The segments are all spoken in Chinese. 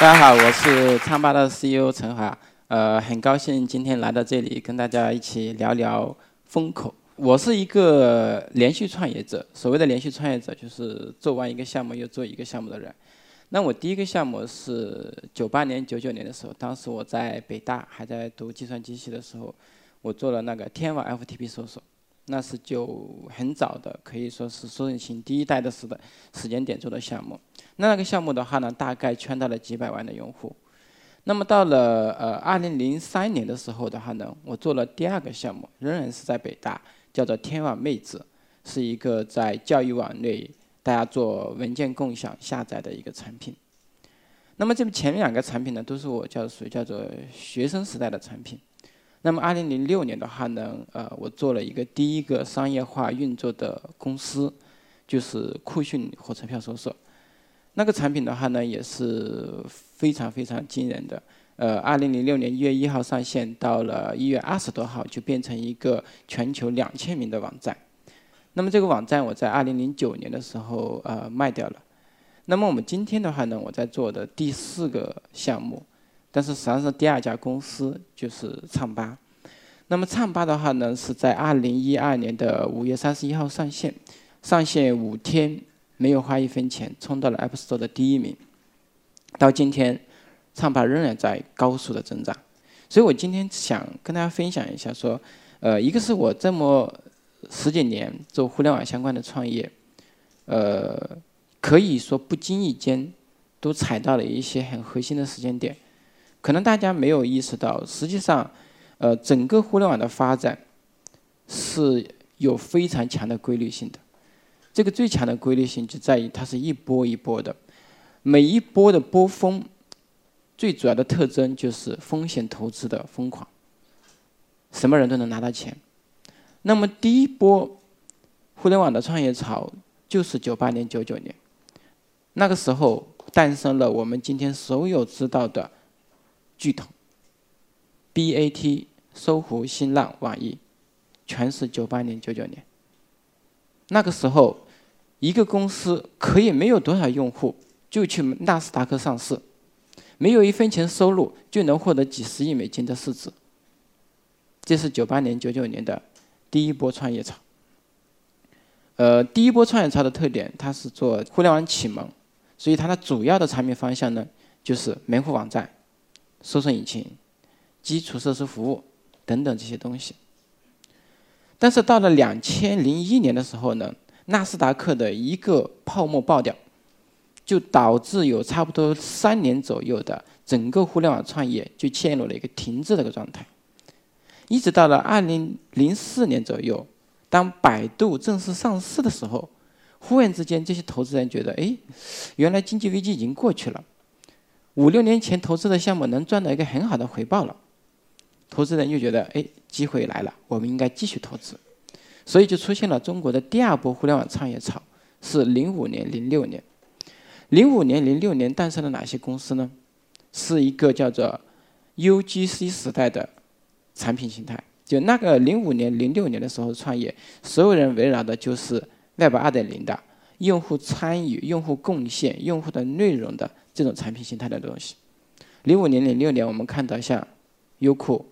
大家好，我是唱吧的 CEO 陈华，呃，很高兴今天来到这里跟大家一起聊聊风口。我是一个连续创业者，所谓的连续创业者就是做完一个项目又做一个项目的人。那我第一个项目是九八年、九九年的时候，当时我在北大还在读计算机系的时候，我做了那个天网 FTP 搜索，那是就很早的，可以说是搜索引擎第一代的时的时间点做的项目。那个项目的话呢，大概圈到了几百万的用户。那么到了呃二零零三年的时候的话呢，我做了第二个项目，仍然是在北大。叫做天网妹子，是一个在教育网内大家做文件共享下载的一个产品。那么这前面两个产品呢，都是我叫属于叫做学生时代的产品。那么二零零六年的话呢，呃，我做了一个第一个商业化运作的公司，就是酷讯火车票搜索。那个产品的话呢，也是非常非常惊人的。呃，二零零六年一月一号上线，到了一月二十多号就变成一个全球两千名的网站。那么这个网站我在二零零九年的时候呃卖掉了。那么我们今天的话呢，我在做的第四个项目，但是实际上是第二家公司就是唱吧。那么唱吧的话呢，是在二零一二年的五月三十一号上线，上线五天没有花一分钱，冲到了 App Store 的第一名。到今天。唱吧仍然在高速的增长，所以我今天想跟大家分享一下，说，呃，一个是我这么十几年做互联网相关的创业，呃，可以说不经意间都踩到了一些很核心的时间点，可能大家没有意识到，实际上，呃，整个互联网的发展是有非常强的规律性的，这个最强的规律性就在于它是一波一波的，每一波的波峰。最主要的特征就是风险投资的疯狂，什么人都能拿到钱。那么第一波互联网的创业潮就是九八年、九九年，那个时候诞生了我们今天所有知道的巨头，BAT、搜狐、新浪、网易，全是九八年、九九年。那个时候，一个公司可以没有多少用户，就去纳斯达克上市。没有一分钱收入就能获得几十亿美金的市值，这是九八年、九九年的第一波创业潮。呃，第一波创业潮的特点，它是做互联网启蒙，所以它的主要的产品方向呢，就是门户网站、搜索引擎、基础设施服务等等这些东西。但是到了两千零一年的时候呢，纳斯达克的一个泡沫爆掉。就导致有差不多三年左右的整个互联网创业就陷入了一个停滞的一个状态，一直到了二零零四年左右，当百度正式上市的时候，忽然之间这些投资人觉得，哎，原来经济危机已经过去了，五六年前投资的项目能赚到一个很好的回报了，投资人就觉得，哎，机会来了，我们应该继续投资，所以就出现了中国的第二波互联网创业潮，是零五年、零六年。零五年、零六年诞生了哪些公司呢？是一个叫做 UGC 时代的产品形态。就那个零五年、零六年的时候创业，所有人围绕的就是 Web 二点零的用户参与、用户贡献、用户的内容的这种产品形态的东西。零五年、零六年，我们看到像优酷、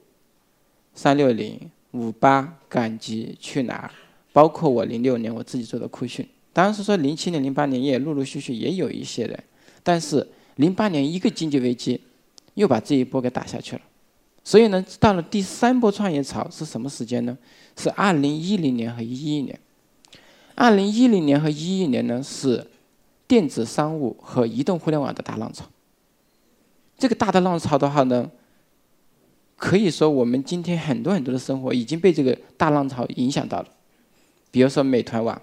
三六零、五八、赶集、去哪儿，包括我零六年我自己做的酷讯。当然是说，零七年、零八年也陆陆续续也有一些人，但是零八年一个经济危机，又把这一波给打下去了。所以呢，到了第三波创业潮是什么时间呢？是二零一零年和一一年。二零一零年和一一年呢，是电子商务和移动互联网的大浪潮。这个大的浪潮的话呢，可以说我们今天很多很多的生活已经被这个大浪潮影响到了。比如说美团网。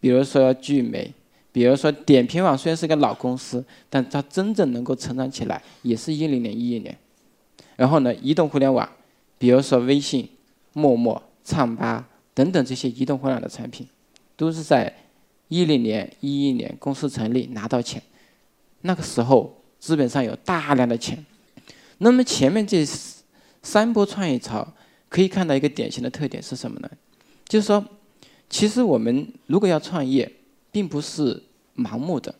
比如说聚美，比如说点评网，虽然是个老公司，但它真正能够成长起来，也是一零年、一一年。然后呢，移动互联网，比如说微信、陌陌、唱吧等等这些移动互联网的产品，都是在一零年、一一年公司成立拿到钱。那个时候资本上有大量的钱。那么前面这三波创业潮，可以看到一个典型的特点是什么呢？就是说。其实我们如果要创业，并不是盲目的，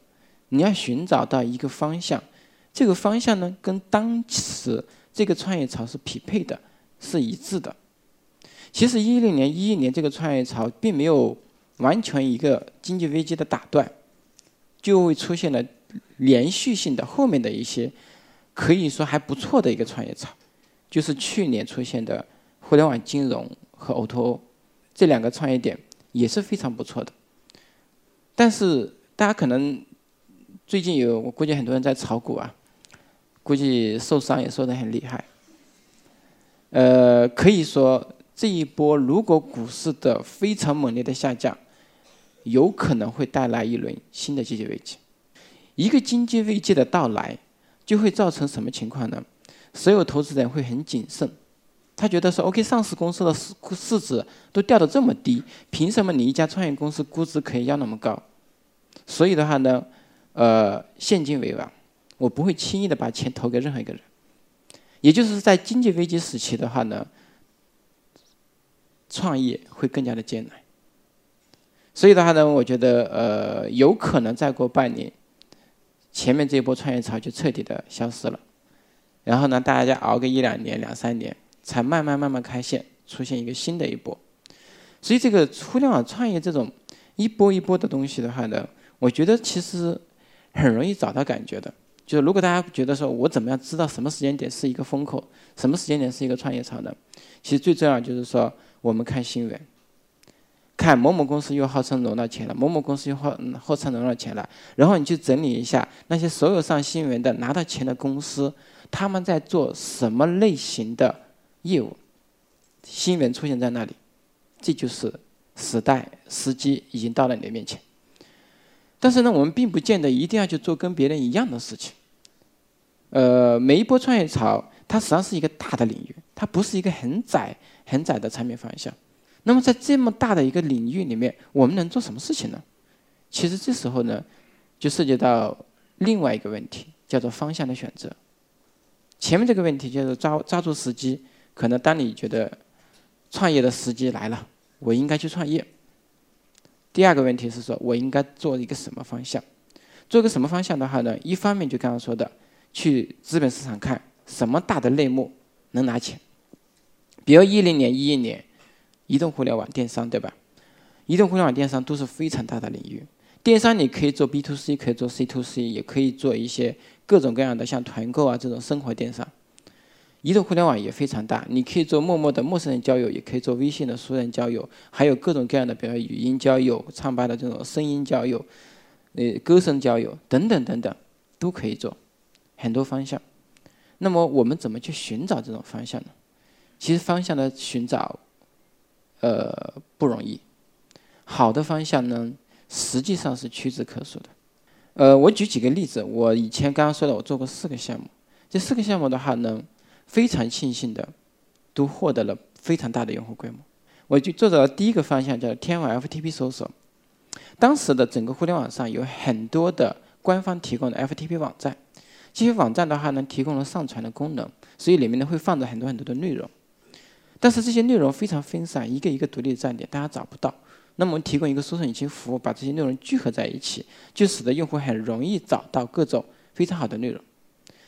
你要寻找到一个方向，这个方向呢，跟当时这个创业潮是匹配的，是一致的。其实一零年、一一年这个创业潮并没有完全一个经济危机的打断，就会出现了连续性的后面的一些可以说还不错的一个创业潮，就是去年出现的互联网金融和 O2O 这两个创业点也是非常不错的。但是大家可能最近有，我估计很多人在炒股啊，估计受伤也受得很厉害。呃，可以说。这一波如果股市的非常猛烈的下降，有可能会带来一轮新的经济危机。一个经济危机的到来，就会造成什么情况呢？所有投资人会很谨慎，他觉得说：“OK，上市公司的市市值都掉得这么低，凭什么你一家创业公司估值可以要那么高？”所以的话呢，呃，现金为王，我不会轻易的把钱投给任何一个人。也就是在经济危机时期的话呢。创业会更加的艰难，所以的话呢，我觉得呃，有可能再过半年，前面这一波创业潮就彻底的消失了，然后呢，大家熬个一两年、两三年，才慢慢慢慢开线，出现一个新的一波。所以这个互联网创业这种一波一波的东西的话呢，我觉得其实很容易找到感觉的。就是如果大家觉得说我怎么样知道什么时间点是一个风口，什么时间点是一个创业潮呢？其实最重要就是说。我们看新闻，看某某公司又号称融到钱了，某某公司又号号称融到钱了，然后你去整理一下那些所有上新闻的拿到钱的公司，他们在做什么类型的业务？新闻出现在那里，这就是时代时机已经到了你的面前。但是呢，我们并不见得一定要去做跟别人一样的事情。呃，每一波创业潮，它实际上是一个大的领域，它不是一个很窄。很窄的产品方向，那么在这么大的一个领域里面，我们能做什么事情呢？其实这时候呢，就涉及到另外一个问题，叫做方向的选择。前面这个问题就是抓抓住时机，可能当你觉得创业的时机来了，我应该去创业。第二个问题是说我应该做一个什么方向？做个什么方向的话呢？一方面就刚刚说的，去资本市场看什么大的类目能拿钱。比如一零年、一一年，移动互联网电商，对吧？移动互联网电商都是非常大的领域。电商你可以做 B to C，可以做 C to C，也可以做一些各种各样的像团购啊这种生活电商。移动互联网也非常大，你可以做陌陌的陌生人交友，也可以做微信的熟人交友，还有各种各样的，比如语音交友、唱吧的这种声音交友、呃歌声交友等等等等，都可以做很多方向。那么我们怎么去寻找这种方向呢？其实方向的寻找，呃不容易。好的方向呢，实际上是屈指可数的。呃，我举几个例子。我以前刚刚说的，我做过四个项目。这四个项目的话呢，非常庆幸的，都获得了非常大的用户规模。我就做的第一个方向叫天网 FTP 搜索。当时的整个互联网上有很多的官方提供的 FTP 网站，这些网站的话呢，提供了上传的功能，所以里面呢会放着很多很多的内容。但是这些内容非常分散，一个一个独立的站点，大家找不到。那么我们提供一个搜索引擎服务，把这些内容聚合在一起，就使得用户很容易找到各种非常好的内容。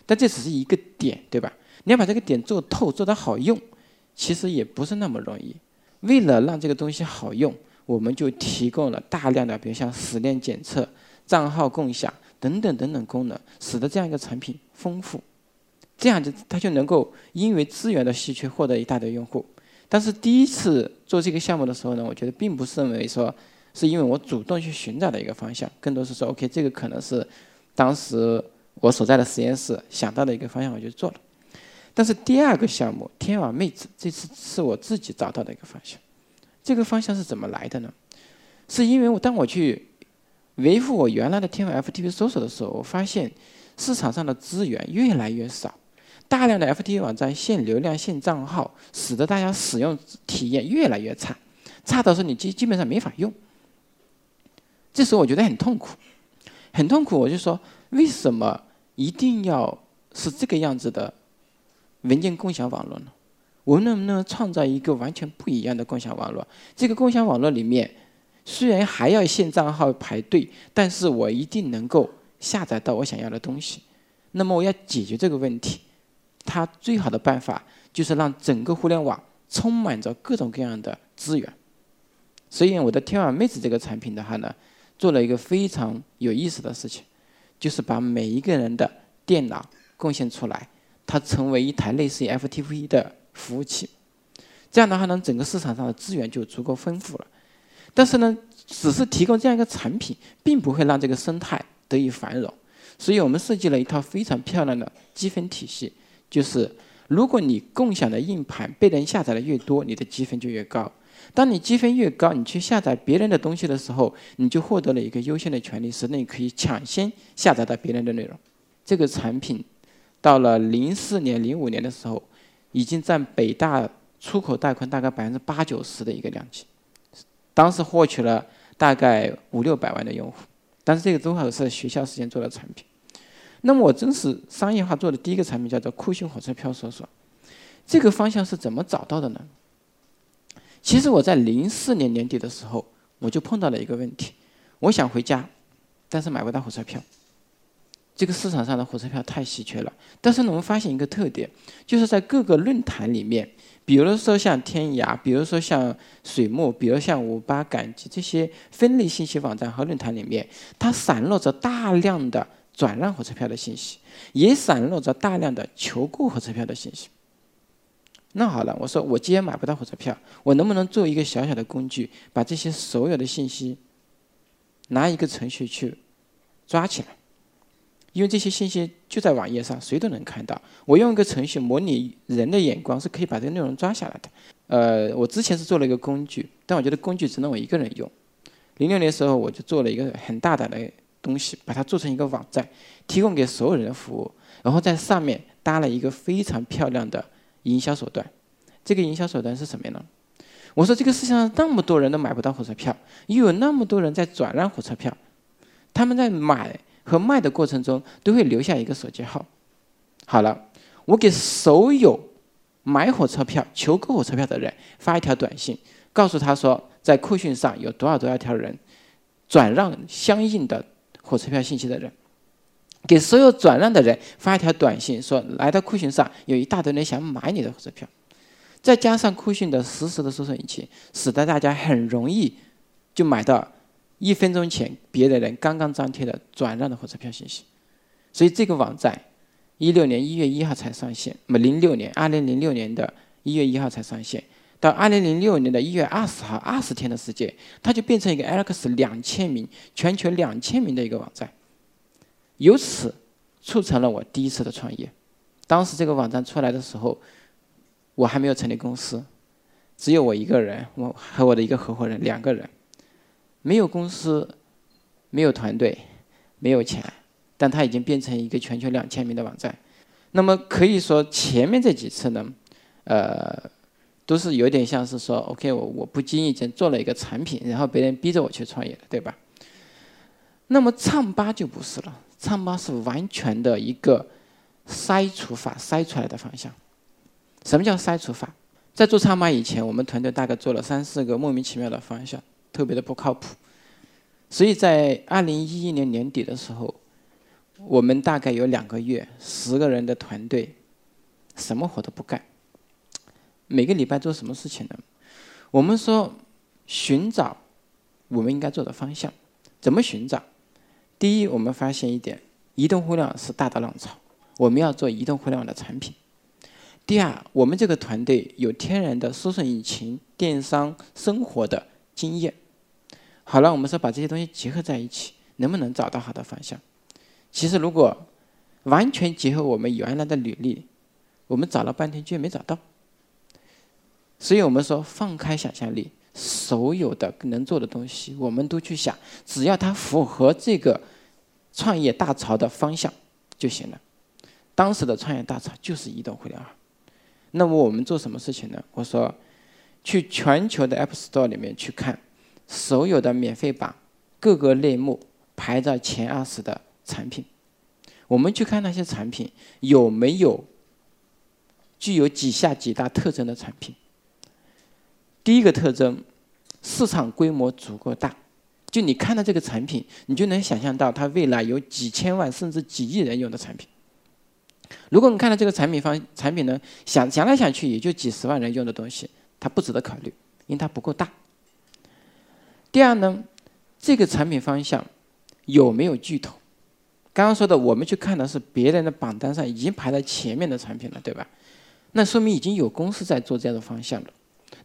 但这只是一个点，对吧？你要把这个点做透，做得好用，其实也不是那么容易。为了让这个东西好用，我们就提供了大量的，比如像时链检测、账号共享等等等等功能，使得这样一个产品丰富。这样就它就能够因为资源的稀缺获得一大堆用户，但是第一次做这个项目的时候呢，我觉得并不是认为说是因为我主动去寻找的一个方向，更多是说 OK 这个可能是当时我所在的实验室想到的一个方向，我就做了。但是第二个项目天网妹子这次是我自己找到的一个方向，这个方向是怎么来的呢？是因为我当我去维护我原来的天网 FTP 搜索的时候，我发现市场上的资源越来越少。大量的 FTP 网站限流量、限账号，使得大家使用体验越来越差，差到说你基基本上没法用。这时候我觉得很痛苦，很痛苦。我就说，为什么一定要是这个样子的文件共享网络呢？我们能不能创造一个完全不一样的共享网络？这个共享网络里面，虽然还要限账号排队，但是我一定能够下载到我想要的东西。那么我要解决这个问题，它最好的办法就是让整个互联网充满着各种各样的资源。所以我的天网妹子这个产品的话呢，做了一个非常有意思的事情，就是把每一个人的电脑贡献出来，它成为一台类似于 FTP 的服务器。这样的话呢，整个市场上的资源就足够丰富了。但是呢，只是提供这样一个产品，并不会让这个生态得以繁荣。所以我们设计了一套非常漂亮的积分体系，就是如果你共享的硬盘被人下载的越多，你的积分就越高。当你积分越高，你去下载别人的东西的时候，你就获得了一个优先的权利，使得你可以抢先下载到别人的内容。这个产品到了零四年、零五年的时候，已经占北大出口带宽大概百分之八九十的一个量级，当时获取了大概五六百万的用户。但是这个都还是学校时间做的产品。那么我真实商业化做的第一个产品叫做酷讯火车票搜索，这个方向是怎么找到的呢？其实我在零四年年底的时候，我就碰到了一个问题，我想回家，但是买不到火车票。这个市场上的火车票太稀缺了。但是呢，我们发现一个特点，就是在各个论坛里面，比如说像天涯，比如说像水木，比如像五八赶集这些分类信息网站和论坛里面，它散落着大量的转让火车票的信息，也散落着大量的求购火车票的信息。那好了，我说我既然买不到火车票，我能不能做一个小小的工具，把这些所有的信息拿一个程序去抓起来？因为这些信息就在网页上，谁都能看到。我用一个程序模拟人的眼光，是可以把这个内容抓下来的。呃，我之前是做了一个工具，但我觉得工具只能我一个人用。零六年的时候，我就做了一个很大胆的东西，把它做成一个网站，提供给所有人的服务，然后在上面搭了一个非常漂亮的。营销手段，这个营销手段是什么呢？我说这个世界上那么多人都买不到火车票，又有那么多人在转让火车票，他们在买和卖的过程中都会留下一个手机号。好了，我给所有买火车票、求购火车票的人发一条短信，告诉他说，在酷讯上有多少多少条人转让相应的火车票信息的人。给所有转让的人发一条短信，说来到酷讯上有一大堆人想买你的火车票，再加上酷讯的实时的搜索引擎，使得大家很容易就买到一分钟前别的人刚刚张贴的转让的火车票信息。所以这个网站一六年一月一号才上线，那么零六年二零零六年的一月一号才上线，到二零零六年的一月二十号二十天的时间，它就变成一个 Alex 两千名全球两千名的一个网站。由此促成了我第一次的创业。当时这个网站出来的时候，我还没有成立公司，只有我一个人，我和我的一个合伙人两个人，没有公司，没有团队，没有钱，但它已经变成一个全球两千名的网站。那么可以说前面这几次呢，呃，都是有点像是说，OK，我我不经意间做了一个产品，然后别人逼着我去创业，对吧？那么唱吧就不是了。唱吧是完全的一个筛除法筛出来的方向。什么叫筛除法？在做唱吧以前，我们团队大概做了三四个莫名其妙的方向，特别的不靠谱。所以在二零一一年年底的时候，我们大概有两个月，十个人的团队，什么活都不干。每个礼拜做什么事情呢？我们说寻找我们应该做的方向，怎么寻找？第一，我们发现一点，移动互联网是大的浪潮，我们要做移动互联网的产品。第二，我们这个团队有天然的搜索引擎、电商、生活的经验。好了，我们说把这些东西结合在一起，能不能找到好的方向？其实，如果完全结合我们原来的履历，我们找了半天居然没找到。所以我们说，放开想象力。所有的能做的东西，我们都去想，只要它符合这个创业大潮的方向就行了。当时的创业大潮就是移动互联网。那么我们做什么事情呢？我说，去全球的 App Store 里面去看所有的免费榜各个类目排在前二十的产品，我们去看那些产品有没有具有几下几大特征的产品。第一个特征，市场规模足够大，就你看到这个产品，你就能想象到它未来有几千万甚至几亿人用的产品。如果你看到这个产品方产品呢，想想来想去也就几十万人用的东西，它不值得考虑，因为它不够大。第二呢，这个产品方向有没有巨头？刚刚说的，我们去看的是别人的榜单上已经排在前面的产品了，对吧？那说明已经有公司在做这样的方向了。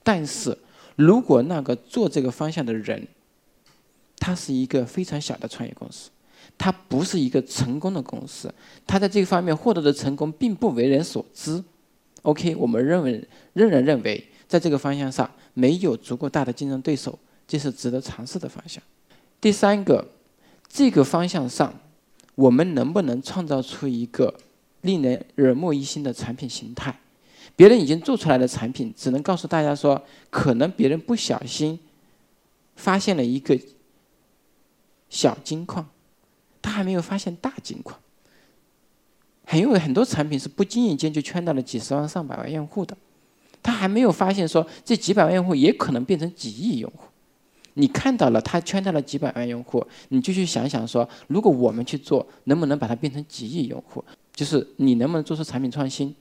但是如果那个做这个方向的人，他是一个非常小的创业公司，他不是一个成功的公司，他在这方面获得的成功并不为人所知。OK，我们认为仍然认为在这个方向上没有足够大的竞争对手，这是值得尝试的方向。第三个，这个方向上。我们能不能创造出一个令人耳目一新的产品形态？别人已经做出来的产品，只能告诉大家说，可能别人不小心发现了一个小金矿，他还没有发现大金矿。很因为很多产品是不经意间就圈到了几十万、上百万用户的，他还没有发现说这几百万用户也可能变成几亿用户。你看到了，他圈到了几百万用户，你就去想想说，如果我们去做，能不能把它变成几亿用户？就是你能不能做出产品创新？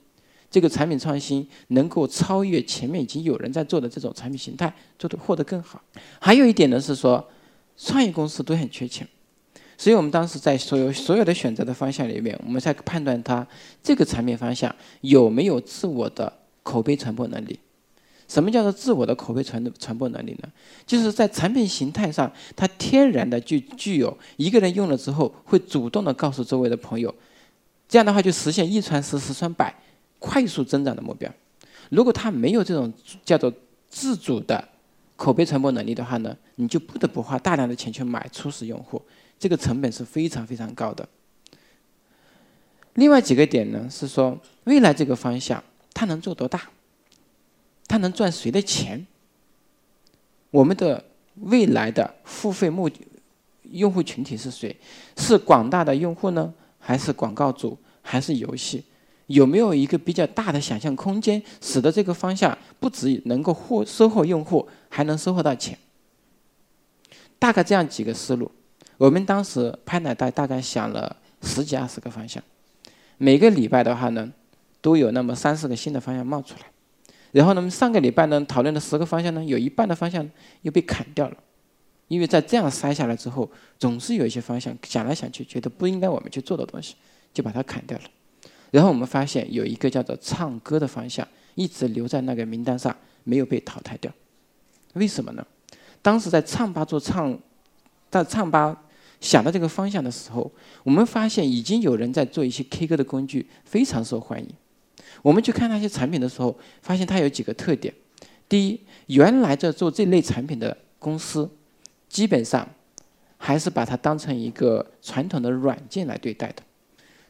这个产品创新能够超越前面已经有人在做的这种产品形态，做的获得更好。还有一点呢是说，创业公司都很缺钱，所以我们当时在所有所有的选择的方向里面，我们在判断它这个产品方向有没有自我的口碑传播能力。什么叫做自我的口碑传传播能力呢？就是在产品形态上，它天然的就具有一个人用了之后会主动的告诉周围的朋友，这样的话就实现一传十，十传百，快速增长的目标。如果他没有这种叫做自主的口碑传播能力的话呢，你就不得不花大量的钱去买初始用户，这个成本是非常非常高的。另外几个点呢，是说未来这个方向它能做多大？他能赚谁的钱？我们的未来的付费目用户群体是谁？是广大的用户呢，还是广告主，还是游戏？有没有一个比较大的想象空间，使得这个方向不止能够获收获用户，还能收获到钱？大概这样几个思路。我们当时拍奶袋大概想了十几二十个方向，每个礼拜的话呢，都有那么三四个新的方向冒出来。然后呢，上个礼拜呢讨论的十个方向呢，有一半的方向又被砍掉了，因为在这样筛下来之后，总是有一些方向想来想去觉得不应该我们去做的东西，就把它砍掉了。然后我们发现有一个叫做唱歌的方向一直留在那个名单上，没有被淘汰掉。为什么呢？当时在唱吧做唱，在唱吧想到这个方向的时候，我们发现已经有人在做一些 K 歌的工具，非常受欢迎。我们去看那些产品的时候，发现它有几个特点：第一，原来在做这类产品的公司，基本上还是把它当成一个传统的软件来对待的。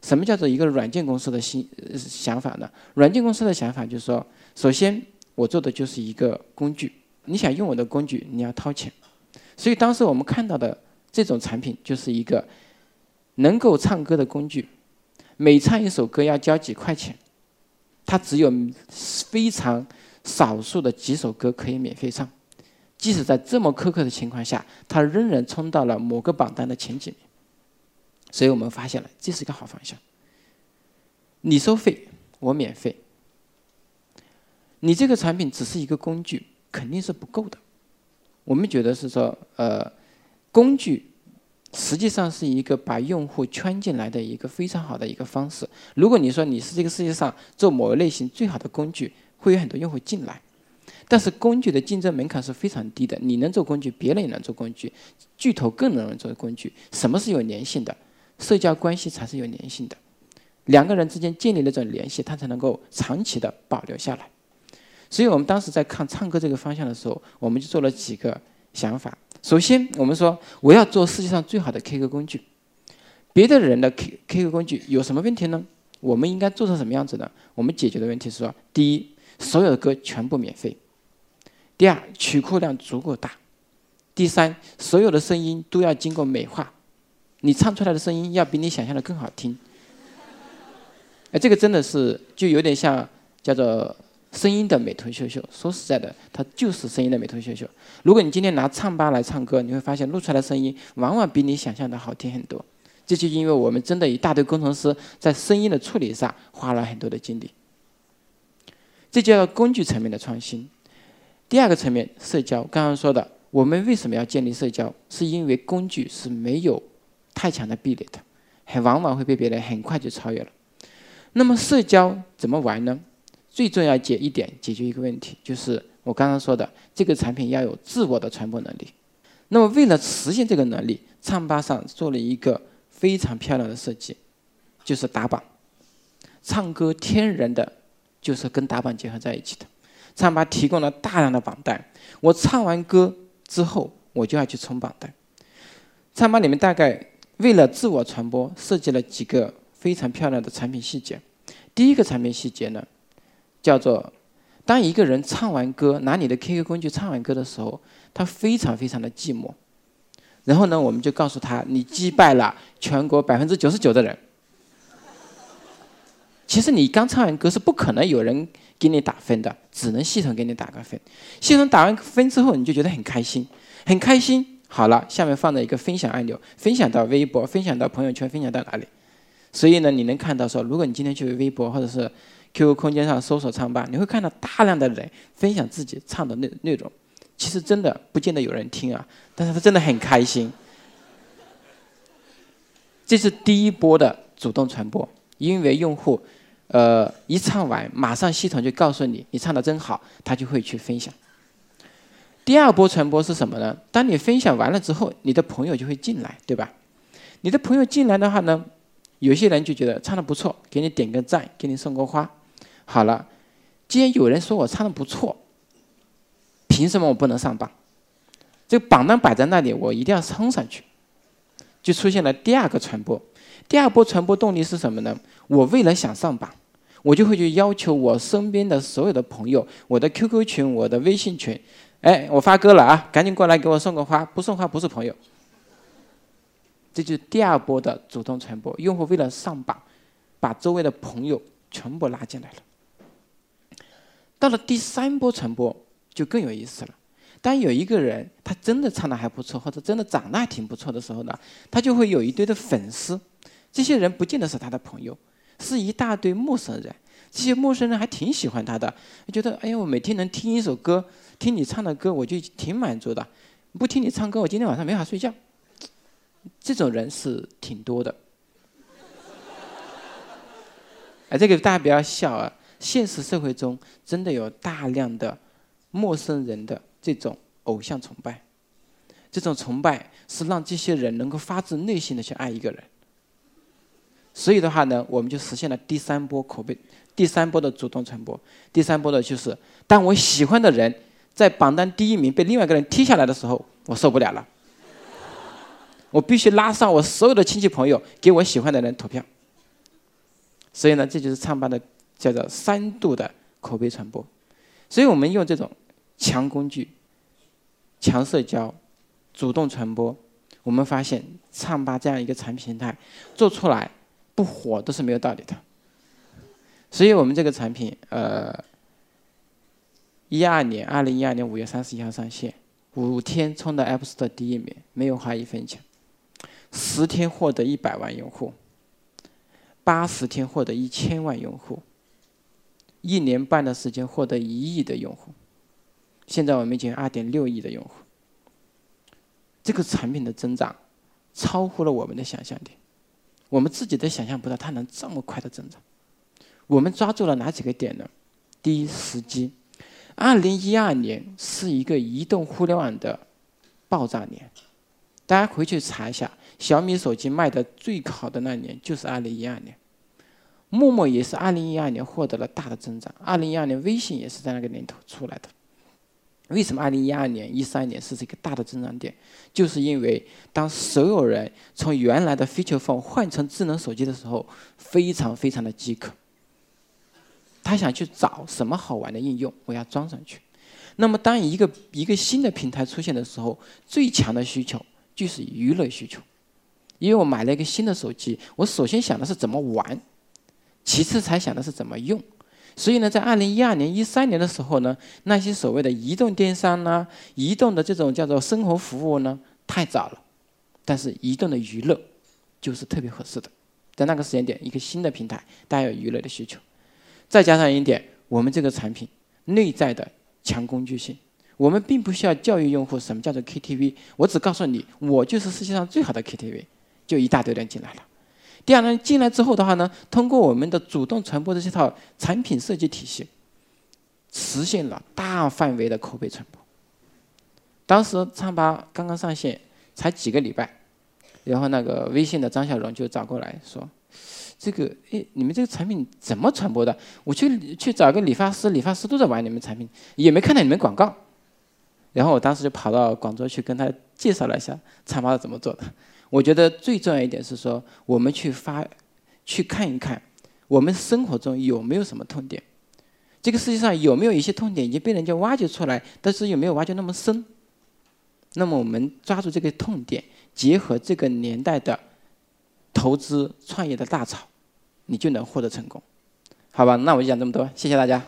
什么叫做一个软件公司的新想法呢？软件公司的想法就是说，首先我做的就是一个工具，你想用我的工具，你要掏钱。所以当时我们看到的这种产品，就是一个能够唱歌的工具，每唱一首歌要交几块钱。它只有非常少数的几首歌可以免费唱，即使在这么苛刻的情况下，它仍然冲到了某个榜单的前几名。所以我们发现了这是一个好方向。你收费，我免费。你这个产品只是一个工具，肯定是不够的。我们觉得是说，呃，工具。实际上是一个把用户圈进来的一个非常好的一个方式。如果你说你是这个世界上做某一类型最好的工具，会有很多用户进来。但是工具的竞争门槛是非常低的，你能做工具，别人也能做工具，巨头更能做工具。什么是有粘性的？社交关系才是有粘性的。两个人之间建立那种联系，它才能够长期的保留下来。所以我们当时在看唱歌这个方向的时候，我们就做了几个想法。首先，我们说我要做世界上最好的 K 歌工具。别的人的 K K 歌工具有什么问题呢？我们应该做成什么样子呢？我们解决的问题是说：第一，所有的歌全部免费；第二，曲库量足够大；第三，所有的声音都要经过美化，你唱出来的声音要比你想象的更好听。哎，这个真的是就有点像叫做。声音的美图秀秀，说实在的，它就是声音的美图秀秀。如果你今天拿唱吧来唱歌，你会发现录出来的声音往往比你想象的好听很多。这就因为我们真的一大堆工程师在声音的处理上花了很多的精力。这叫工具层面的创新。第二个层面，社交。刚刚说的，我们为什么要建立社交？是因为工具是没有太强的壁垒的，很往往会被别人很快就超越了。那么社交怎么玩呢？最重要解一点，解决一个问题，就是我刚刚说的，这个产品要有自我的传播能力。那么为了实现这个能力，唱吧上做了一个非常漂亮的设计，就是打榜。唱歌天然的，就是跟打榜结合在一起的。唱吧提供了大量的榜单，我唱完歌之后，我就要去冲榜单。唱吧里面大概为了自我传播，设计了几个非常漂亮的产品细节。第一个产品细节呢，叫做当一个人唱完歌，拿你的 QQ 工具唱完歌的时候，他非常非常的寂寞。然后呢，我们就告诉他，你击败了全国百分之九十九的人。其实你刚唱完歌是不可能有人给你打分的，只能系统给你打个分。系统打完分之后，你就觉得很开心，很开心。好了，下面放了一个分享按钮，分享到微博，分享到朋友圈，分享到哪里？所以呢，你能看到说，如果你今天去微博或者是 QQ 空间上搜索唱吧，你会看到大量的人分享自己唱的内内容。其实真的不见得有人听啊，但是他真的很开心。这是第一波的主动传播，因为用户。呃，一唱完，马上系统就告诉你，你唱的真好，他就会去分享。第二波传播是什么呢？当你分享完了之后，你的朋友就会进来，对吧？你的朋友进来的话呢，有些人就觉得唱的不错，给你点个赞，给你送个花。好了，既然有人说我唱的不错，凭什么我不能上榜？这个榜单摆在那里，我一定要冲上去，就出现了第二个传播。第二波传播动力是什么呢？我为了想上榜，我就会去要求我身边的所有的朋友，我的 QQ 群、我的微信群，哎，我发歌了啊，赶紧过来给我送个花，不送花不是朋友。这就是第二波的主动传播，用户为了上榜，把周围的朋友全部拉进来了。到了第三波传播就更有意思了，当有一个人他真的唱的还不错，或者真的长得还挺不错的时候呢，他就会有一堆的粉丝。这些人不见得是他的朋友，是一大堆陌生人。这些陌生人还挺喜欢他的，觉得哎呀，我每天能听一首歌，听你唱的歌，我就挺满足的。不听你唱歌，我今天晚上没法睡觉。这种人是挺多的。哎，这个大家不要笑啊！现实社会中真的有大量的陌生人的这种偶像崇拜，这种崇拜是让这些人能够发自内心的去爱一个人。所以的话呢，我们就实现了第三波口碑，第三波的主动传播。第三波的就是，当我喜欢的人在榜单第一名被另外一个人踢下来的时候，我受不了了，我必须拉上我所有的亲戚朋友给我喜欢的人投票。所以呢，这就是唱吧的叫做三度的口碑传播。所以我们用这种强工具、强社交、主动传播，我们发现唱吧这样一个产品形态做出来。不火都是没有道理的，所以我们这个产品，呃，一二年，二零一二年五月三十一号上线，五天冲到 App Store 第一名，没有花一分钱，十天获得一百万用户，八十天获得一千万用户，一年半的时间获得一亿的用户，现在我们已经二点六亿的用户，这个产品的增长超乎了我们的想象力。我们自己都想象不到它能这么快的增长。我们抓住了哪几个点呢？第一，时机。二零一二年是一个移动互联网的爆炸年，大家回去查一下，小米手机卖的最好的那年就是二零一二年。陌陌也是二零一二年获得了大的增长，二零一二年微信也是在那个年头出来的。为什么二零一二年、一三年是这个大的增长点？就是因为当所有人从原来的 feature phone 换成智能手机的时候，非常非常的饥渴。他想去找什么好玩的应用，我要装上去。那么，当一个一个新的平台出现的时候，最强的需求就是娱乐需求。因为我买了一个新的手机，我首先想的是怎么玩，其次才想的是怎么用。所以呢，在二零一二年、一三年的时候呢，那些所谓的移动电商呢、移动的这种叫做生活服务呢，太早了。但是移动的娱乐就是特别合适的。在那个时间点，一个新的平台，大家有娱乐的需求，再加上一点，我们这个产品内在的强工具性，我们并不需要教育用户什么叫做 KTV，我只告诉你，我就是世界上最好的 KTV，就一大堆人进来了。第二呢，进来之后的话呢，通过我们的主动传播的这套产品设计体系，实现了大范围的口碑传播。当时唱吧刚刚上线，才几个礼拜。然后那个微信的张小荣就找过来说：“这个，哎，你们这个产品怎么传播的？我去去找个理发师，理发师都在玩你们产品，也没看到你们广告。然后我当时就跑到广州去跟他介绍了一下唱吧是怎么做的。我觉得最重要一点是说，我们去发，去看一看，我们生活中有没有什么痛点？这个世界上有没有一些痛点已经被人家挖掘出来，但是有没有挖掘那么深？那么我们抓住这个痛点。”结合这个年代的投资创业的大潮，你就能获得成功，好吧？那我就讲这么多，谢谢大家。